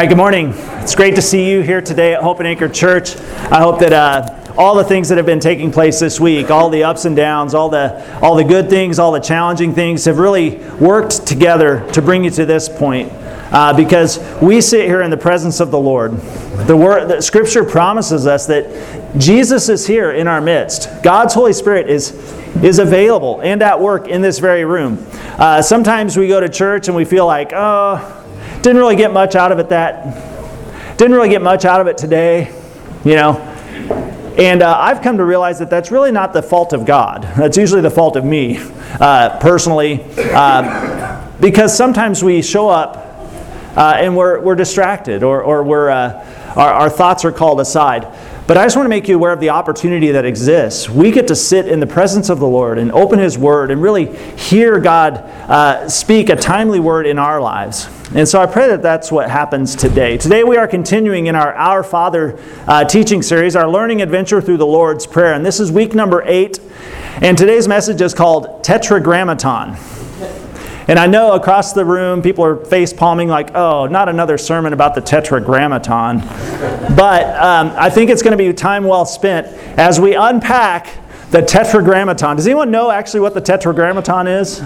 right, good morning. It's great to see you here today at Hope and Anchor Church. I hope that uh, all the things that have been taking place this week, all the ups and downs, all the all the good things, all the challenging things, have really worked together to bring you to this point. Uh, because we sit here in the presence of the Lord. The word, the Scripture promises us that Jesus is here in our midst. God's Holy Spirit is is available and at work in this very room. Uh, sometimes we go to church and we feel like, oh didn't really get much out of it that, didn't really get much out of it today, you know. And uh, I've come to realize that that's really not the fault of God. That's usually the fault of me, uh, personally. Uh, because sometimes we show up uh, and we're, we're distracted or, or we're, uh, our, our thoughts are called aside. But I just want to make you aware of the opportunity that exists. We get to sit in the presence of the Lord and open His Word and really hear God uh, speak a timely word in our lives. And so I pray that that's what happens today. Today we are continuing in our Our Father uh, teaching series, our learning adventure through the Lord's Prayer. And this is week number eight. And today's message is called Tetragrammaton. And I know across the room people are face palming, like, oh, not another sermon about the Tetragrammaton. but um, I think it's going to be time well spent as we unpack the Tetragrammaton. Does anyone know actually what the Tetragrammaton is?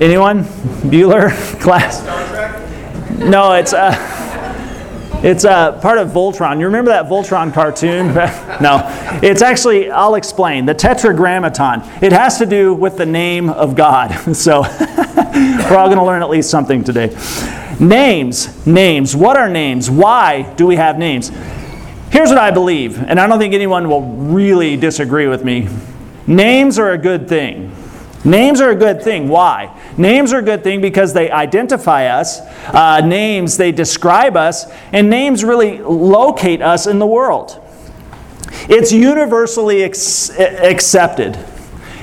Anyone? Bueller class? No, it's. Uh, it's uh, part of Voltron. You remember that Voltron cartoon? no. It's actually, I'll explain. The Tetragrammaton. It has to do with the name of God. So we're all going to learn at least something today. Names. Names. What are names? Why do we have names? Here's what I believe, and I don't think anyone will really disagree with me. Names are a good thing. Names are a good thing. Why? Names are a good thing because they identify us. Uh, names, they describe us. And names really locate us in the world. It's universally ex- accepted.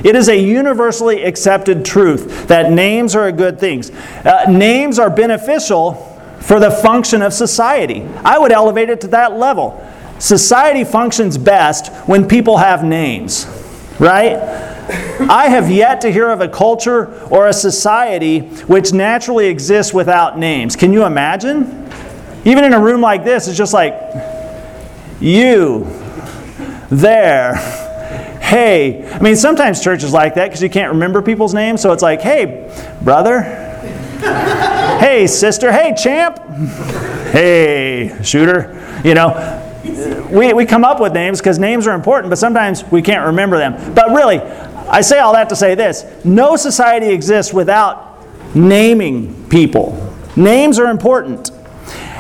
It is a universally accepted truth that names are a good thing. Uh, names are beneficial for the function of society. I would elevate it to that level. Society functions best when people have names, right? I have yet to hear of a culture or a society which naturally exists without names. Can you imagine? Even in a room like this, it's just like, you, there, hey. I mean, sometimes churches like that because you can't remember people's names. So it's like, hey, brother. hey, sister. Hey, champ. Hey, shooter. You know, we, we come up with names because names are important, but sometimes we can't remember them. But really, I say all that to say this no society exists without naming people. Names are important.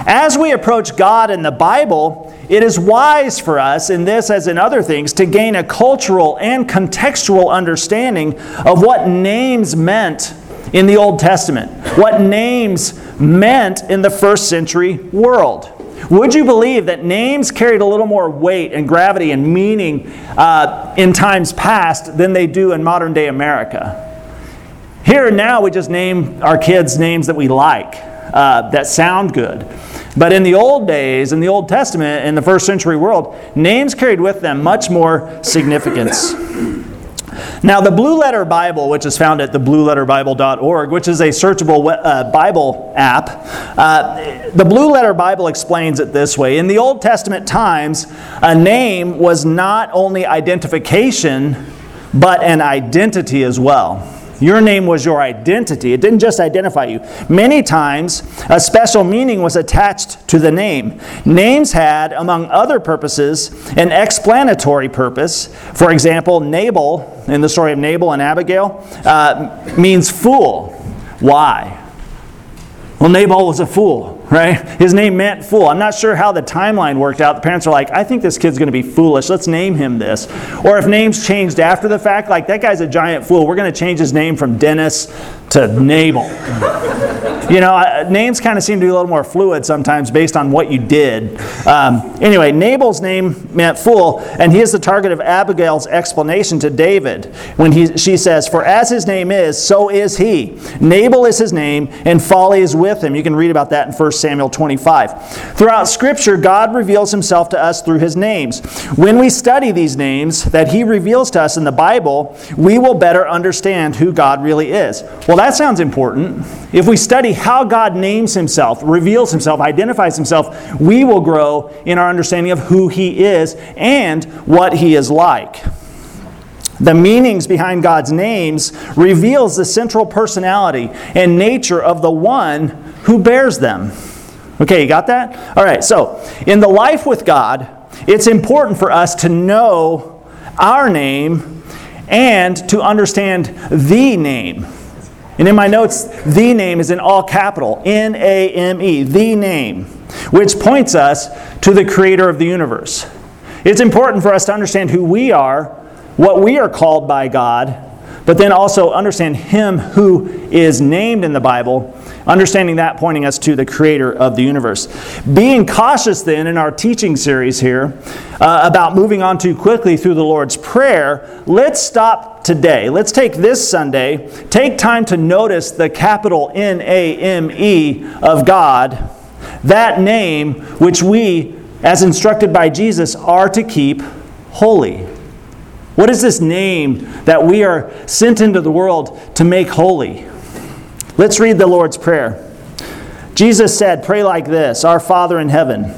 As we approach God in the Bible, it is wise for us, in this as in other things, to gain a cultural and contextual understanding of what names meant in the Old Testament, what names meant in the first century world. Would you believe that names carried a little more weight and gravity and meaning uh, in times past than they do in modern day America? Here and now, we just name our kids names that we like, uh, that sound good. But in the old days, in the Old Testament, in the first century world, names carried with them much more significance. Now, the Blue Letter Bible, which is found at theblueletterbible.org, which is a searchable uh, Bible app, uh, the Blue Letter Bible explains it this way In the Old Testament times, a name was not only identification, but an identity as well. Your name was your identity. It didn't just identify you. Many times, a special meaning was attached to the name. Names had, among other purposes, an explanatory purpose. For example, Nabal, in the story of Nabal and Abigail, uh, means fool. Why? Well, Nabal was a fool right? His name meant fool. I'm not sure how the timeline worked out. The parents are like, I think this kid's going to be foolish. Let's name him this. Or if names changed after the fact, like that guy's a giant fool. We're going to change his name from Dennis to Nabal. you know, names kind of seem to be a little more fluid sometimes based on what you did. Um, anyway, Nabal's name meant fool, and he is the target of Abigail's explanation to David when he, she says, For as his name is, so is he. Nabal is his name, and folly is with him. You can read about that in 1 Samuel 25. Throughout Scripture, God reveals himself to us through his names. When we study these names that he reveals to us in the Bible, we will better understand who God really is. Well, that sounds important. If we study how God names himself, reveals himself, identifies himself, we will grow in our understanding of who he is and what he is like. The meanings behind God's names reveals the central personality and nature of the one who bears them. Okay, you got that? All right, so in the life with God, it's important for us to know our name and to understand the name. And in my notes, the name is in all capital N A M E, the name, which points us to the creator of the universe. It's important for us to understand who we are what we are called by God, but then also understand Him who is named in the Bible, understanding that pointing us to the Creator of the universe. Being cautious then in our teaching series here uh, about moving on too quickly through the Lord's Prayer, let's stop today. Let's take this Sunday, take time to notice the capital N A M E of God, that name which we, as instructed by Jesus, are to keep holy. What is this name that we are sent into the world to make holy? Let's read the Lord's Prayer. Jesus said, Pray like this Our Father in heaven,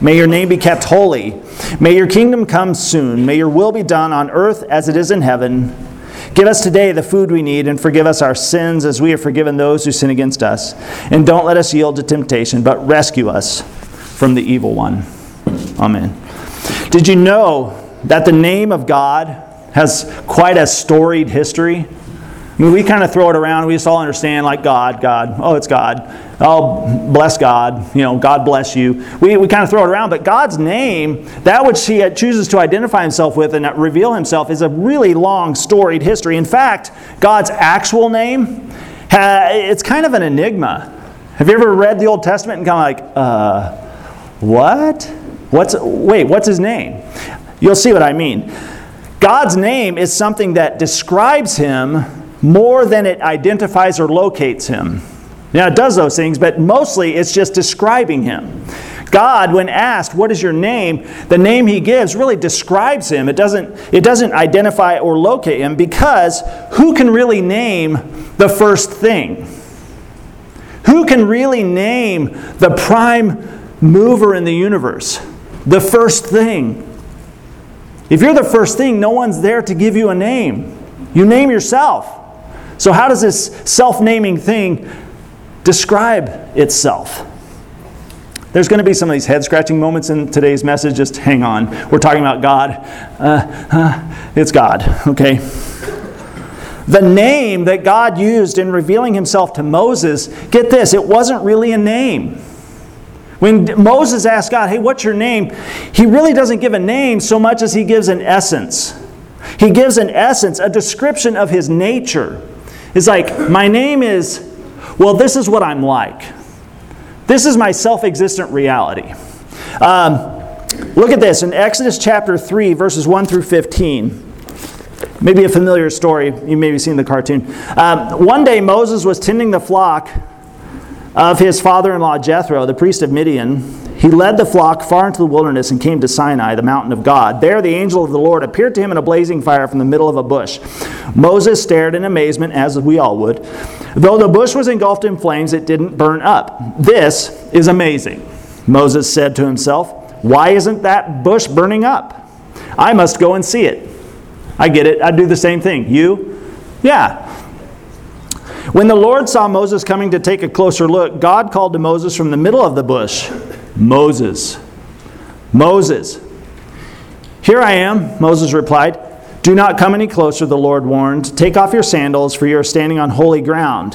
may your name be kept holy. May your kingdom come soon. May your will be done on earth as it is in heaven. Give us today the food we need and forgive us our sins as we have forgiven those who sin against us. And don't let us yield to temptation, but rescue us from the evil one. Amen. Did you know that the name of God has quite a storied history. I mean, we kind of throw it around. We just all understand, like God, God. Oh, it's God. Oh, bless God. You know, God bless you. We, we kind of throw it around. But God's name, that which He chooses to identify Himself with and reveal Himself, is a really long, storied history. In fact, God's actual name, it's kind of an enigma. Have you ever read the Old Testament and kind of like, uh, what? What's, wait, what's His name? You'll see what I mean. God's name is something that describes him more than it identifies or locates him. Now, it does those things, but mostly it's just describing him. God, when asked, What is your name? the name he gives really describes him. It doesn't, it doesn't identify or locate him because who can really name the first thing? Who can really name the prime mover in the universe? The first thing. If you're the first thing, no one's there to give you a name. You name yourself. So, how does this self naming thing describe itself? There's going to be some of these head scratching moments in today's message. Just hang on. We're talking about God. Uh, uh, it's God, okay? The name that God used in revealing himself to Moses, get this, it wasn't really a name. When Moses asked God, Hey, what's your name? He really doesn't give a name so much as he gives an essence. He gives an essence, a description of his nature. It's like, My name is, well, this is what I'm like. This is my self existent reality. Um, look at this in Exodus chapter 3, verses 1 through 15. Maybe a familiar story. You may have seen the cartoon. Um, one day Moses was tending the flock of his father in law Jethro, the priest of Midian, he led the flock far into the wilderness and came to Sinai, the mountain of God. There, the angel of the Lord appeared to him in a blazing fire from the middle of a bush. Moses stared in amazement, as we all would. Though the bush was engulfed in flames, it didn't burn up. This is amazing. Moses said to himself, Why isn't that bush burning up? I must go and see it. I get it. I'd do the same thing. You? Yeah. When the Lord saw Moses coming to take a closer look, God called to Moses from the middle of the bush Moses, Moses. Here I am, Moses replied. Do not come any closer, the Lord warned. Take off your sandals, for you are standing on holy ground.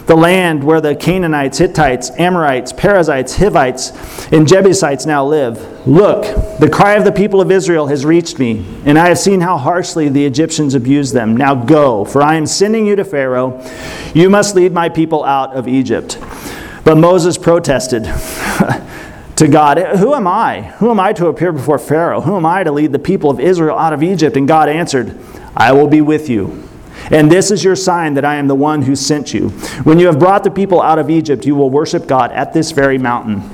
the land where the Canaanites, Hittites, Amorites, Perizzites, Hivites, and Jebusites now live. Look, the cry of the people of Israel has reached me, and I have seen how harshly the Egyptians abuse them. Now go, for I am sending you to Pharaoh. You must lead my people out of Egypt. But Moses protested. to God, Who am I? Who am I to appear before Pharaoh? Who am I to lead the people of Israel out of Egypt? And God answered, I will be with you. And this is your sign that I am the one who sent you. When you have brought the people out of Egypt, you will worship God at this very mountain.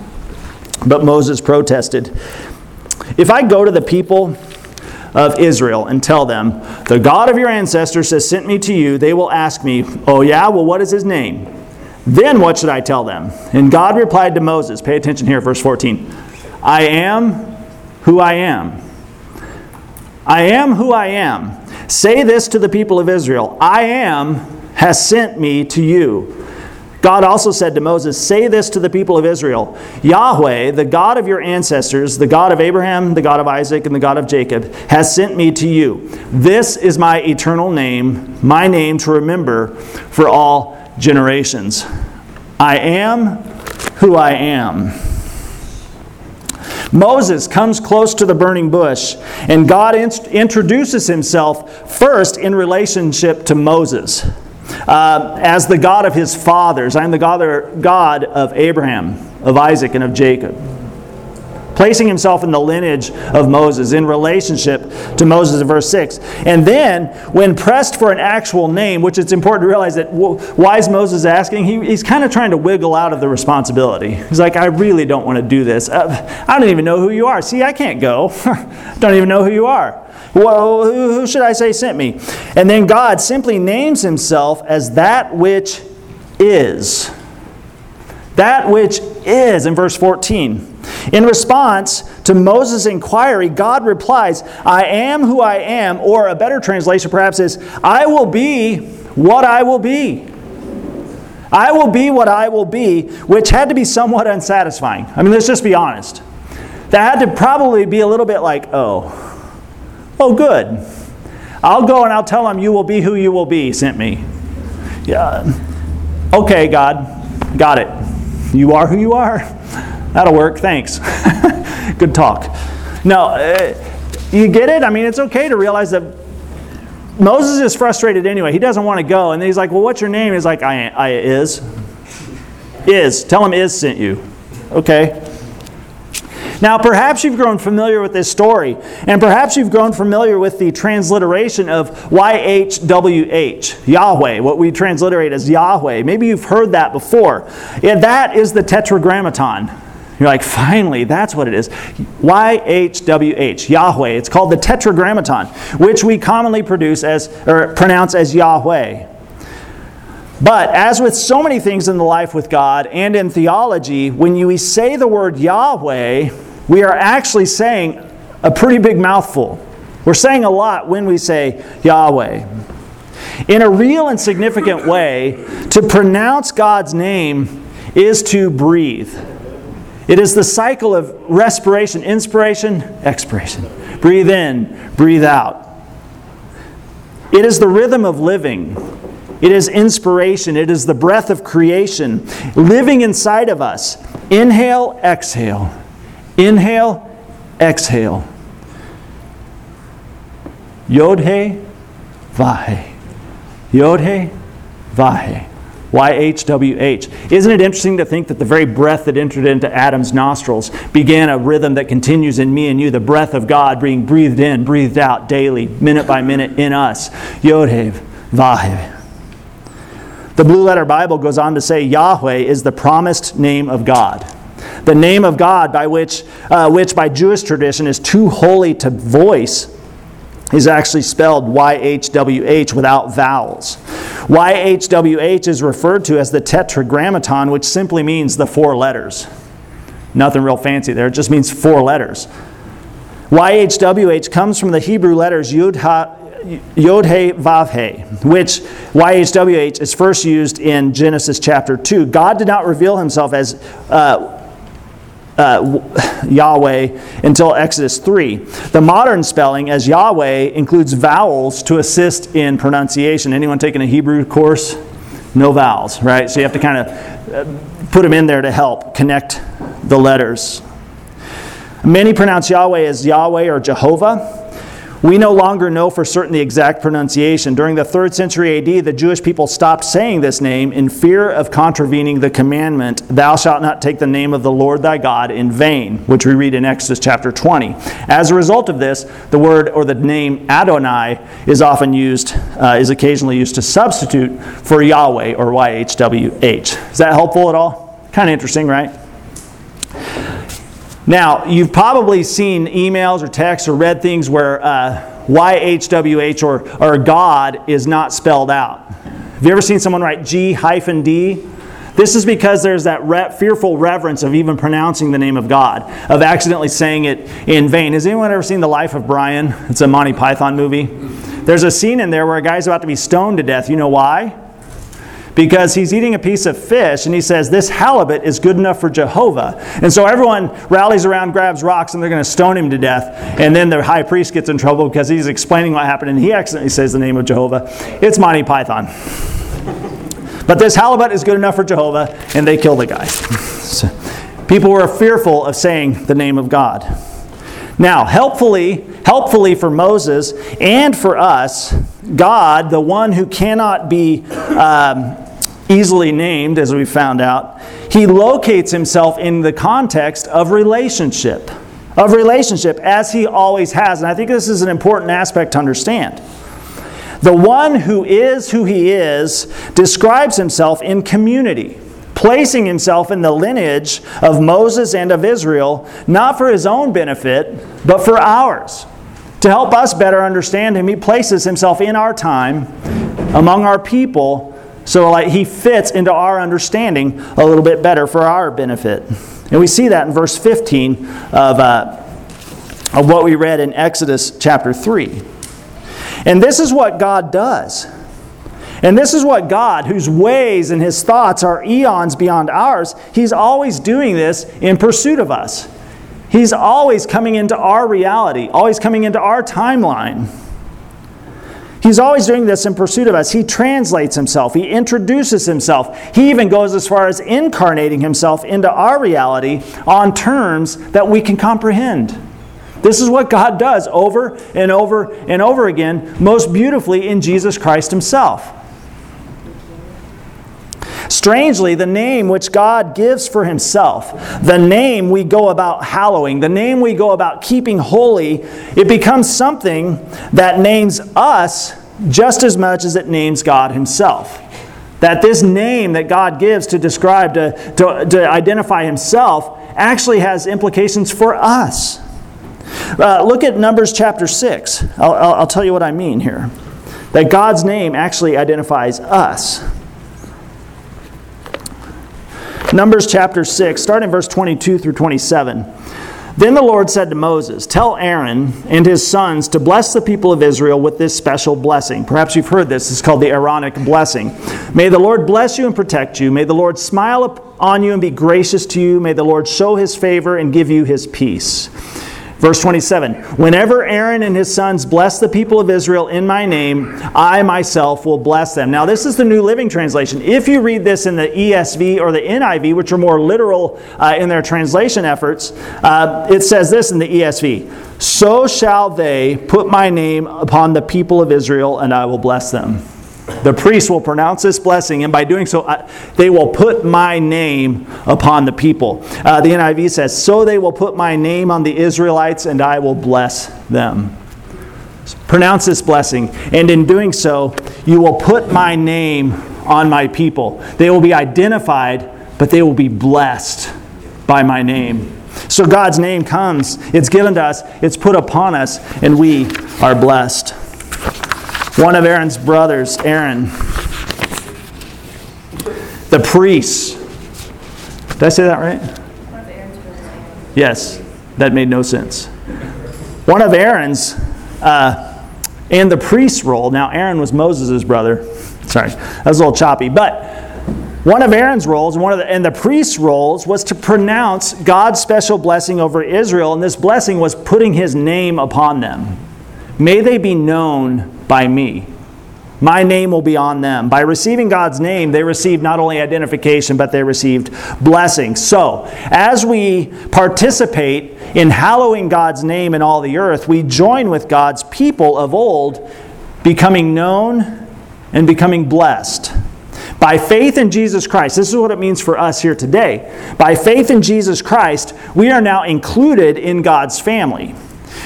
But Moses protested If I go to the people of Israel and tell them, The God of your ancestors has sent me to you, they will ask me, Oh, yeah? Well, what is his name? Then what should I tell them? And God replied to Moses, pay attention here, verse 14 I am who I am. I am who I am. Say this to the people of Israel I am has sent me to you. God also said to Moses, Say this to the people of Israel Yahweh, the God of your ancestors, the God of Abraham, the God of Isaac, and the God of Jacob, has sent me to you. This is my eternal name, my name to remember for all generations. I am who I am. Moses comes close to the burning bush, and God in- introduces himself first in relationship to Moses. Uh, as the God of his fathers, I am the God of Abraham, of Isaac, and of Jacob placing himself in the lineage of Moses, in relationship to Moses in verse 6. And then, when pressed for an actual name, which it's important to realize that why is Moses asking? He, he's kind of trying to wiggle out of the responsibility. He's like, I really don't want to do this. Uh, I don't even know who you are. See, I can't go. don't even know who you are. Well, who should I say sent me? And then God simply names himself as that which is. That which is in verse 14. In response to Moses' inquiry, God replies, I am who I am, or a better translation perhaps is, I will be what I will be. I will be what I will be, which had to be somewhat unsatisfying. I mean, let's just be honest. That had to probably be a little bit like, oh, oh, good. I'll go and I'll tell him, you will be who you will be, sent me. Yeah. Okay, God, got it. You are who you are. That'll work. Thanks. Good talk. No, uh, you get it? I mean, it's okay to realize that Moses is frustrated anyway. He doesn't want to go. And he's like, Well, what's your name? He's like, I, I is. Is. Tell him is sent you. Okay. Now, perhaps you've grown familiar with this story, and perhaps you've grown familiar with the transliteration of YHWH, Yahweh, what we transliterate as Yahweh. Maybe you've heard that before. Yeah, that is the Tetragrammaton. You're like, finally, that's what it is. YHWH, Yahweh. It's called the Tetragrammaton, which we commonly produce as or pronounce as Yahweh. But as with so many things in the life with God and in theology, when you say the word Yahweh, we are actually saying a pretty big mouthful. We're saying a lot when we say Yahweh. In a real and significant way, to pronounce God's name is to breathe. It is the cycle of respiration, inspiration, expiration. Breathe in, breathe out. It is the rhythm of living. It is inspiration. It is the breath of creation living inside of us. Inhale, exhale. Inhale, exhale. Yod he, vahe. Yod he, vahe. YHWH. Isn't it interesting to think that the very breath that entered into Adam's nostrils began a rhythm that continues in me and you, the breath of God being breathed in, breathed out daily, minute by minute in us? Yodhev, Vahev. The Blue Letter Bible goes on to say Yahweh is the promised name of God. The name of God, by which, uh, which by Jewish tradition is too holy to voice, is actually spelled YHWH without vowels. YHWH is referred to as the tetragrammaton, which simply means the four letters. Nothing real fancy there, it just means four letters. YHWH comes from the Hebrew letters Yud, ha, Yod He Vav He, which YHWH is first used in Genesis chapter 2. God did not reveal himself as uh, uh, Yahweh until Exodus 3. The modern spelling as Yahweh includes vowels to assist in pronunciation. Anyone taking a Hebrew course? no vowels, right? So you have to kind of uh, put them in there to help connect the letters. Many pronounce Yahweh as Yahweh or Jehovah. We no longer know for certain the exact pronunciation. During the third century AD, the Jewish people stopped saying this name in fear of contravening the commandment, Thou shalt not take the name of the Lord thy God in vain, which we read in Exodus chapter 20. As a result of this, the word or the name Adonai is often used, uh, is occasionally used to substitute for Yahweh or YHWH. Is that helpful at all? Kind of interesting, right? Now, you've probably seen emails or texts or read things where uh, YHWH or, or God is not spelled out. Have you ever seen someone write G hyphen D? This is because there's that re- fearful reverence of even pronouncing the name of God, of accidentally saying it in vain. Has anyone ever seen The Life of Brian? It's a Monty Python movie. There's a scene in there where a guy's about to be stoned to death. You know why? Because he's eating a piece of fish and he says, This halibut is good enough for Jehovah. And so everyone rallies around, grabs rocks, and they're going to stone him to death. And then the high priest gets in trouble because he's explaining what happened and he accidentally says the name of Jehovah. It's Monty Python. But this halibut is good enough for Jehovah, and they kill the guy. So people were fearful of saying the name of God. Now, helpfully, helpfully for Moses and for us, God, the one who cannot be um, easily named, as we found out, he locates himself in the context of relationship. Of relationship, as he always has. And I think this is an important aspect to understand. The one who is who he is describes himself in community, placing himself in the lineage of Moses and of Israel, not for his own benefit, but for ours. To help us better understand him, he places himself in our time, among our people, so like he fits into our understanding a little bit better for our benefit. And we see that in verse 15 of, uh, of what we read in Exodus chapter 3. And this is what God does. And this is what God, whose ways and his thoughts are eons beyond ours, he's always doing this in pursuit of us. He's always coming into our reality, always coming into our timeline. He's always doing this in pursuit of us. He translates himself, he introduces himself. He even goes as far as incarnating himself into our reality on terms that we can comprehend. This is what God does over and over and over again, most beautifully in Jesus Christ himself. Strangely, the name which God gives for himself, the name we go about hallowing, the name we go about keeping holy, it becomes something that names us just as much as it names God himself. That this name that God gives to describe, to, to, to identify himself, actually has implications for us. Uh, look at Numbers chapter 6. I'll, I'll, I'll tell you what I mean here. That God's name actually identifies us. Numbers chapter 6, starting verse 22 through 27. Then the Lord said to Moses, Tell Aaron and his sons to bless the people of Israel with this special blessing. Perhaps you've heard this. It's called the Aaronic blessing. May the Lord bless you and protect you. May the Lord smile on you and be gracious to you. May the Lord show his favor and give you his peace. Verse 27 Whenever Aaron and his sons bless the people of Israel in my name, I myself will bless them. Now, this is the New Living Translation. If you read this in the ESV or the NIV, which are more literal uh, in their translation efforts, uh, it says this in the ESV So shall they put my name upon the people of Israel, and I will bless them. The priest will pronounce this blessing, and by doing so, I, they will put my name upon the people. Uh, the NIV says, So they will put my name on the Israelites, and I will bless them. Pronounce this blessing, and in doing so, you will put my name on my people. They will be identified, but they will be blessed by my name. So God's name comes, it's given to us, it's put upon us, and we are blessed. One of Aaron's brothers, Aaron, the priest. Did I say that right? Yes, that made no sense. One of Aaron's uh, and the priest's role. Now, Aaron was Moses' brother. Sorry, that was a little choppy. But one of Aaron's roles one of the, and the priest's roles was to pronounce God's special blessing over Israel, and this blessing was putting his name upon them. May they be known by me. My name will be on them. By receiving God's name, they received not only identification, but they received blessing. So, as we participate in hallowing God's name in all the earth, we join with God's people of old, becoming known and becoming blessed. By faith in Jesus Christ, this is what it means for us here today. By faith in Jesus Christ, we are now included in God's family.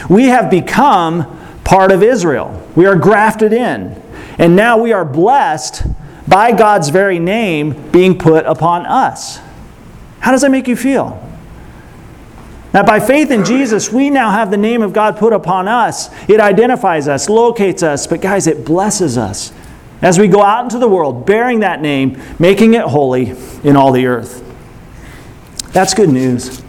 We have become part of Israel. We are grafted in. And now we are blessed by God's very name being put upon us. How does that make you feel? Now, by faith in Jesus, we now have the name of God put upon us. It identifies us, locates us, but guys, it blesses us as we go out into the world bearing that name, making it holy in all the earth. That's good news.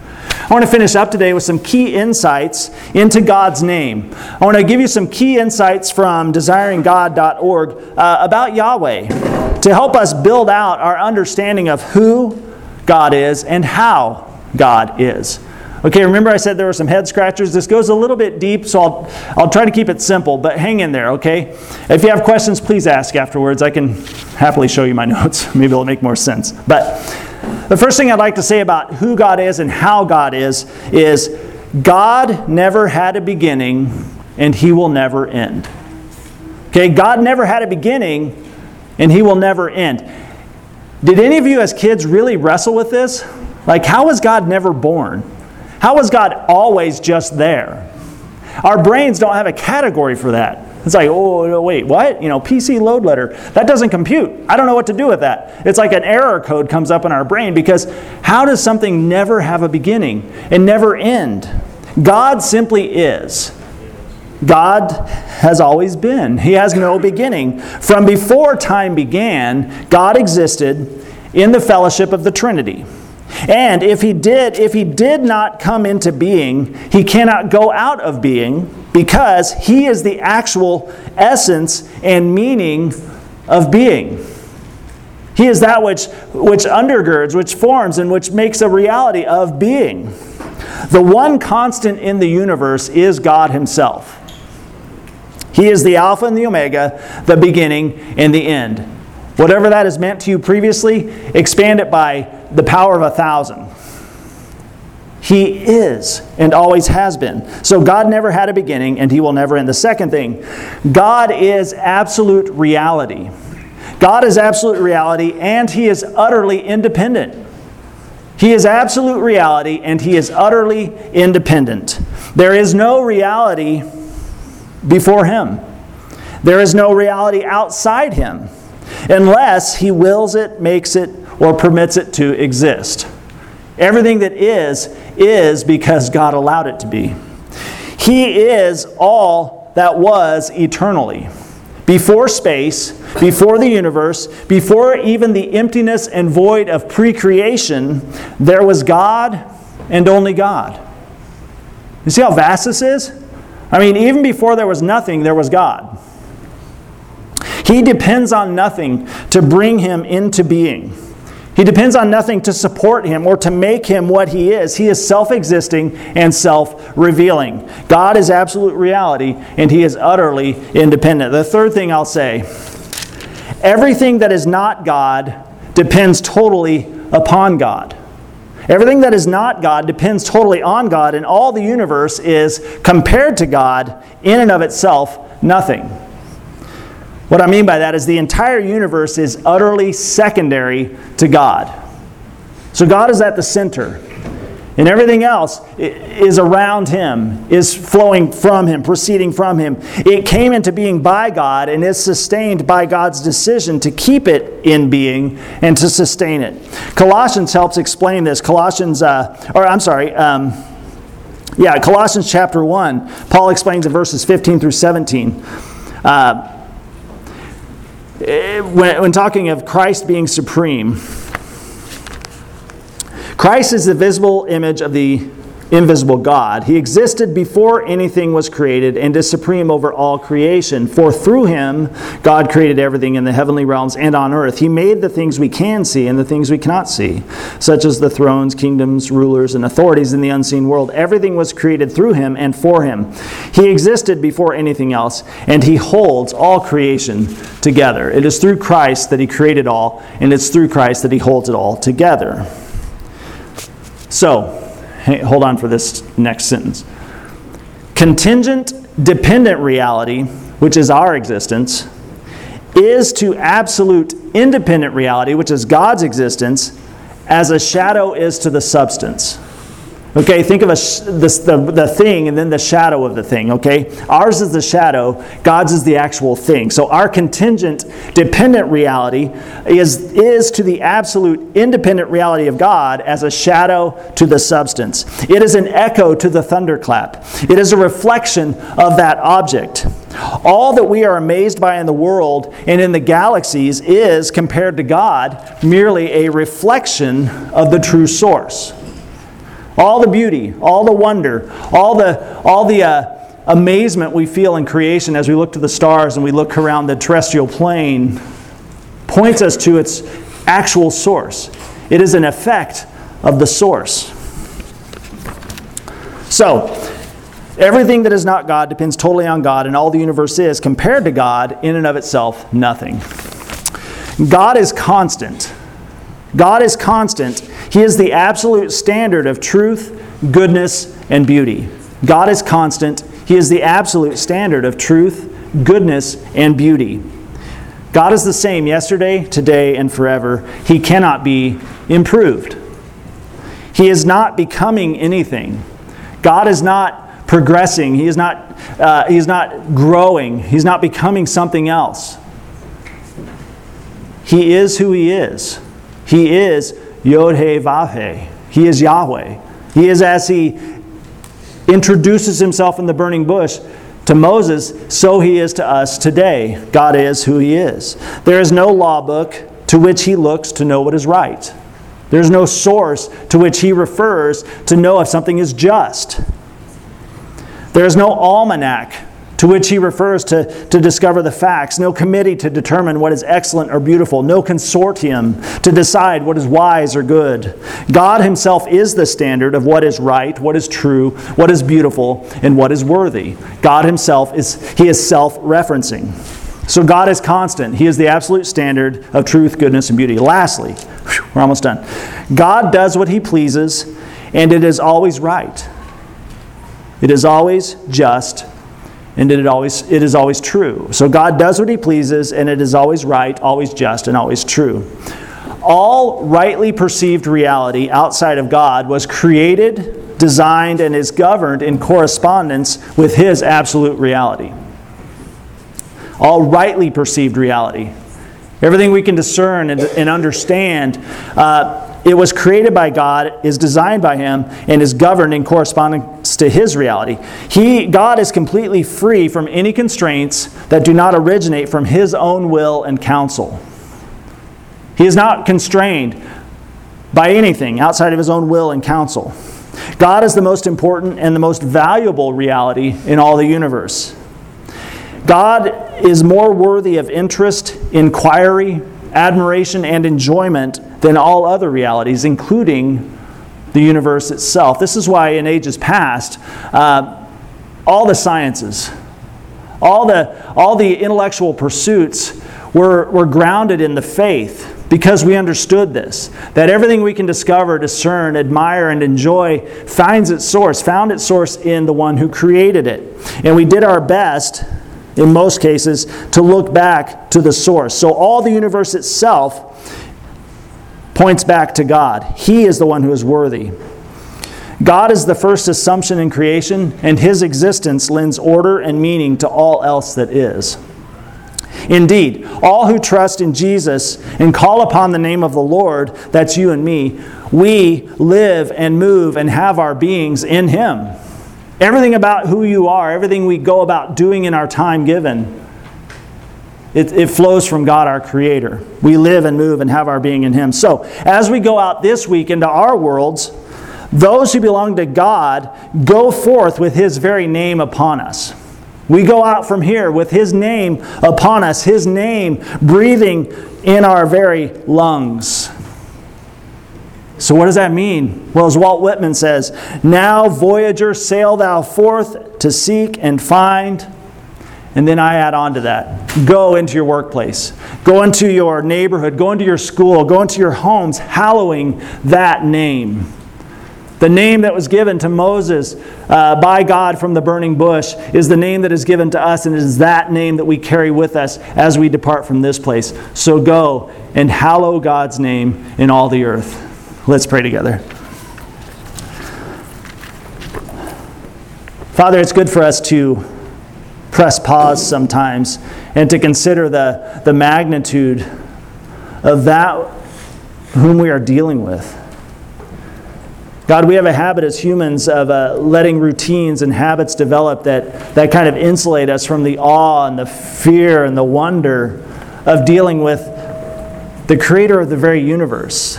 I want to finish up today with some key insights into God's name. I want to give you some key insights from desiringgod.org uh, about Yahweh to help us build out our understanding of who God is and how God is. Okay, remember I said there were some head scratchers? This goes a little bit deep, so I'll, I'll try to keep it simple, but hang in there, okay? If you have questions, please ask afterwards. I can happily show you my notes. Maybe it'll make more sense. But the first thing I'd like to say about who God is and how God is is God never had a beginning and he will never end. Okay, God never had a beginning and he will never end. Did any of you as kids really wrestle with this? Like, how was God never born? How was God always just there? Our brains don't have a category for that. It's like, oh, uh, wait, what? You know, PC load letter. That doesn't compute. I don't know what to do with that. It's like an error code comes up in our brain because how does something never have a beginning and never end? God simply is. God has always been. He has no beginning. From before time began, God existed in the fellowship of the Trinity. And if he did, if he did not come into being, he cannot go out of being because he is the actual essence and meaning of being. He is that which, which undergirds, which forms, and which makes a reality of being. The one constant in the universe is God Himself. He is the Alpha and the Omega, the beginning and the end. Whatever that has meant to you previously, expand it by the power of a thousand. He is and always has been. So God never had a beginning and He will never end. The second thing, God is absolute reality. God is absolute reality and He is utterly independent. He is absolute reality and He is utterly independent. There is no reality before Him, there is no reality outside Him unless He wills it, makes it, or permits it to exist. Everything that is, is because God allowed it to be. He is all that was eternally. Before space, before the universe, before even the emptiness and void of pre creation, there was God and only God. You see how vast this is? I mean, even before there was nothing, there was God. He depends on nothing to bring him into being. He depends on nothing to support him or to make him what he is. He is self existing and self revealing. God is absolute reality and he is utterly independent. The third thing I'll say everything that is not God depends totally upon God. Everything that is not God depends totally on God, and all the universe is, compared to God, in and of itself, nothing. What I mean by that is the entire universe is utterly secondary to God. So God is at the center. And everything else is around him, is flowing from him, proceeding from him. It came into being by God and is sustained by God's decision to keep it in being and to sustain it. Colossians helps explain this. Colossians, uh, or I'm sorry, um, yeah, Colossians chapter 1, Paul explains in verses 15 through 17. Uh, Eh, when, when talking of Christ being supreme, Christ is the visible image of the invisible God. He existed before anything was created and is supreme over all creation. For through him, God created everything in the heavenly realms and on earth. He made the things we can see and the things we cannot see, such as the thrones, kingdoms, rulers, and authorities in the unseen world. Everything was created through him and for him. He existed before anything else, and he holds all creation together. It is through Christ that he created all, and it's through Christ that he holds it all together. So, hold on for this next sentence. Contingent dependent reality, which is our existence, is to absolute independent reality, which is God's existence, as a shadow is to the substance. Okay, think of a sh- this, the, the thing and then the shadow of the thing, okay? Ours is the shadow, God's is the actual thing. So our contingent dependent reality is, is to the absolute independent reality of God as a shadow to the substance. It is an echo to the thunderclap, it is a reflection of that object. All that we are amazed by in the world and in the galaxies is, compared to God, merely a reflection of the true source. All the beauty, all the wonder, all the, all the uh, amazement we feel in creation as we look to the stars and we look around the terrestrial plane points us to its actual source. It is an effect of the source. So, everything that is not God depends totally on God, and all the universe is, compared to God, in and of itself, nothing. God is constant. God is constant. He is the absolute standard of truth, goodness, and beauty. God is constant. He is the absolute standard of truth, goodness, and beauty. God is the same yesterday, today, and forever. He cannot be improved. He is not becoming anything. God is not progressing. He is not, uh, he is not growing. He's not becoming something else. He is who He is. He is Yod He Vav He. He is Yahweh. He is as He introduces Himself in the burning bush to Moses, so He is to us today. God is who He is. There is no law book to which He looks to know what is right. There's no source to which He refers to know if something is just. There is no almanac to which he refers to, to discover the facts, no committee to determine what is excellent or beautiful, no consortium to decide what is wise or good. God himself is the standard of what is right, what is true, what is beautiful, and what is worthy. God himself is he is self-referencing. So God is constant. He is the absolute standard of truth, goodness, and beauty. Lastly, we're almost done. God does what he pleases, and it is always right. It is always just and it, always, it is always true. So God does what He pleases, and it is always right, always just, and always true. All rightly perceived reality outside of God was created, designed, and is governed in correspondence with His absolute reality. All rightly perceived reality. Everything we can discern and, and understand. Uh, it was created by God, is designed by Him, and is governed in correspondence to His reality. He, God is completely free from any constraints that do not originate from His own will and counsel. He is not constrained by anything outside of His own will and counsel. God is the most important and the most valuable reality in all the universe. God is more worthy of interest, inquiry, admiration, and enjoyment than all other realities, including the universe itself. This is why, in ages past, uh, all the sciences, all the, all the intellectual pursuits were, were grounded in the faith because we understood this that everything we can discover, discern, admire, and enjoy finds its source, found its source in the one who created it. And we did our best in most cases, to look back to the source. So all the universe itself points back to God. He is the one who is worthy. God is the first assumption in creation, and his existence lends order and meaning to all else that is. Indeed, all who trust in Jesus and call upon the name of the Lord, that's you and me, we live and move and have our beings in him. Everything about who you are, everything we go about doing in our time given, it, it, flows from God, our Creator. We live and move and have our being in Him. So, as we go out this week into our worlds, those who belong to God go forth with His very name upon us. We go out from here with His name upon us, His name breathing in our very lungs. So, what does that mean? Well, as Walt Whitman says, Now, voyager, sail thou forth to seek and find. And then I add on to that go into your workplace, go into your neighborhood, go into your school, go into your homes, hallowing that name. The name that was given to Moses uh, by God from the burning bush is the name that is given to us, and it is that name that we carry with us as we depart from this place. So go and hallow God's name in all the earth. Let's pray together. Father, it's good for us to press pause sometimes and to consider the, the magnitude of that whom we are dealing with. God, we have a habit as humans of uh, letting routines and habits develop that, that kind of insulate us from the awe and the fear and the wonder of dealing with the creator of the very universe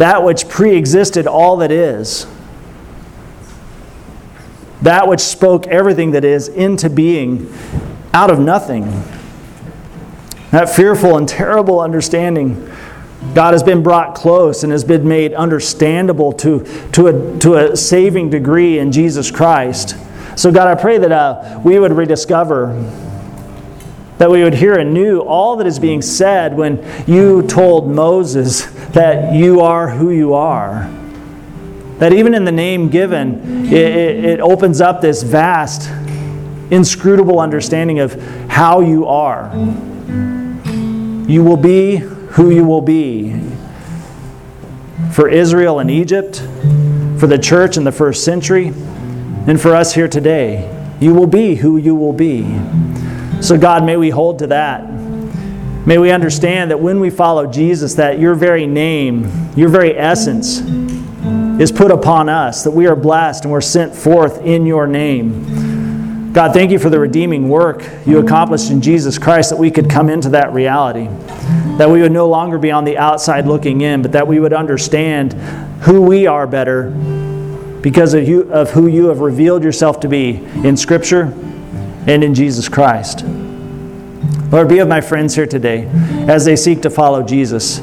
that which pre existed all that is, that which spoke everything that is into being out of nothing. That fearful and terrible understanding. God has been brought close and has been made understandable to, to, a, to a saving degree in Jesus Christ. So, God, I pray that uh, we would rediscover that we would hear anew all that is being said when you told Moses that you are who you are. That even in the name given, it, it, it opens up this vast, inscrutable understanding of how you are. You will be who you will be. For Israel and Egypt, for the church in the first century, and for us here today, you will be who you will be. So, God, may we hold to that. May we understand that when we follow Jesus, that your very name, your very essence, is put upon us, that we are blessed and we're sent forth in your name. God, thank you for the redeeming work you accomplished in Jesus Christ, that we could come into that reality. That we would no longer be on the outside looking in, but that we would understand who we are better because of, you, of who you have revealed yourself to be in Scripture and in Jesus Christ. Lord, be with my friends here today as they seek to follow Jesus.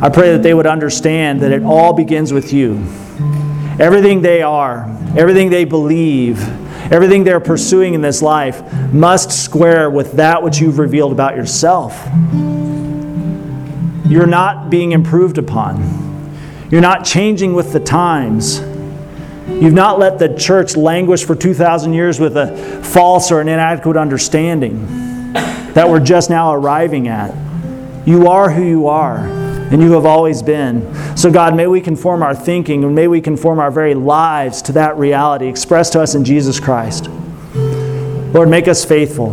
I pray that they would understand that it all begins with you. Everything they are, everything they believe, everything they're pursuing in this life must square with that which you've revealed about yourself. You're not being improved upon. You're not changing with the times. You've not let the church languish for 2,000 years with a false or an inadequate understanding that we're just now arriving at. You are who you are, and you have always been. So, God, may we conform our thinking and may we conform our very lives to that reality expressed to us in Jesus Christ. Lord, make us faithful.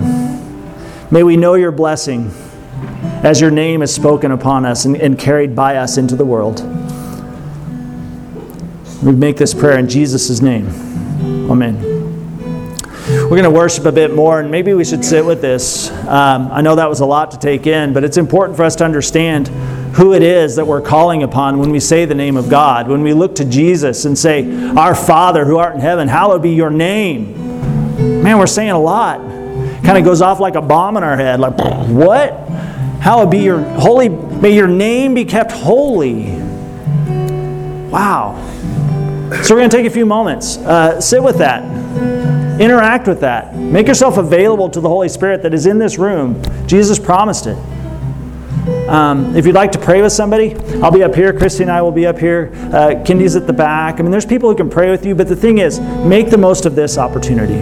May we know your blessing as your name is spoken upon us and, and carried by us into the world. We make this prayer in Jesus' name. Amen. We're going to worship a bit more, and maybe we should sit with this. Um, I know that was a lot to take in, but it's important for us to understand who it is that we're calling upon when we say the name of God. When we look to Jesus and say, Our Father who art in heaven, hallowed be your name. Man, we're saying a lot. Kind of goes off like a bomb in our head. Like, what? Hallowed be your holy, may your name be kept holy. Wow. So we're going to take a few moments. Uh, sit with that. Interact with that. Make yourself available to the Holy Spirit that is in this room. Jesus promised it. Um, if you'd like to pray with somebody, I'll be up here. Christy and I will be up here. Uh, Kindy's at the back. I mean, there's people who can pray with you, but the thing is, make the most of this opportunity.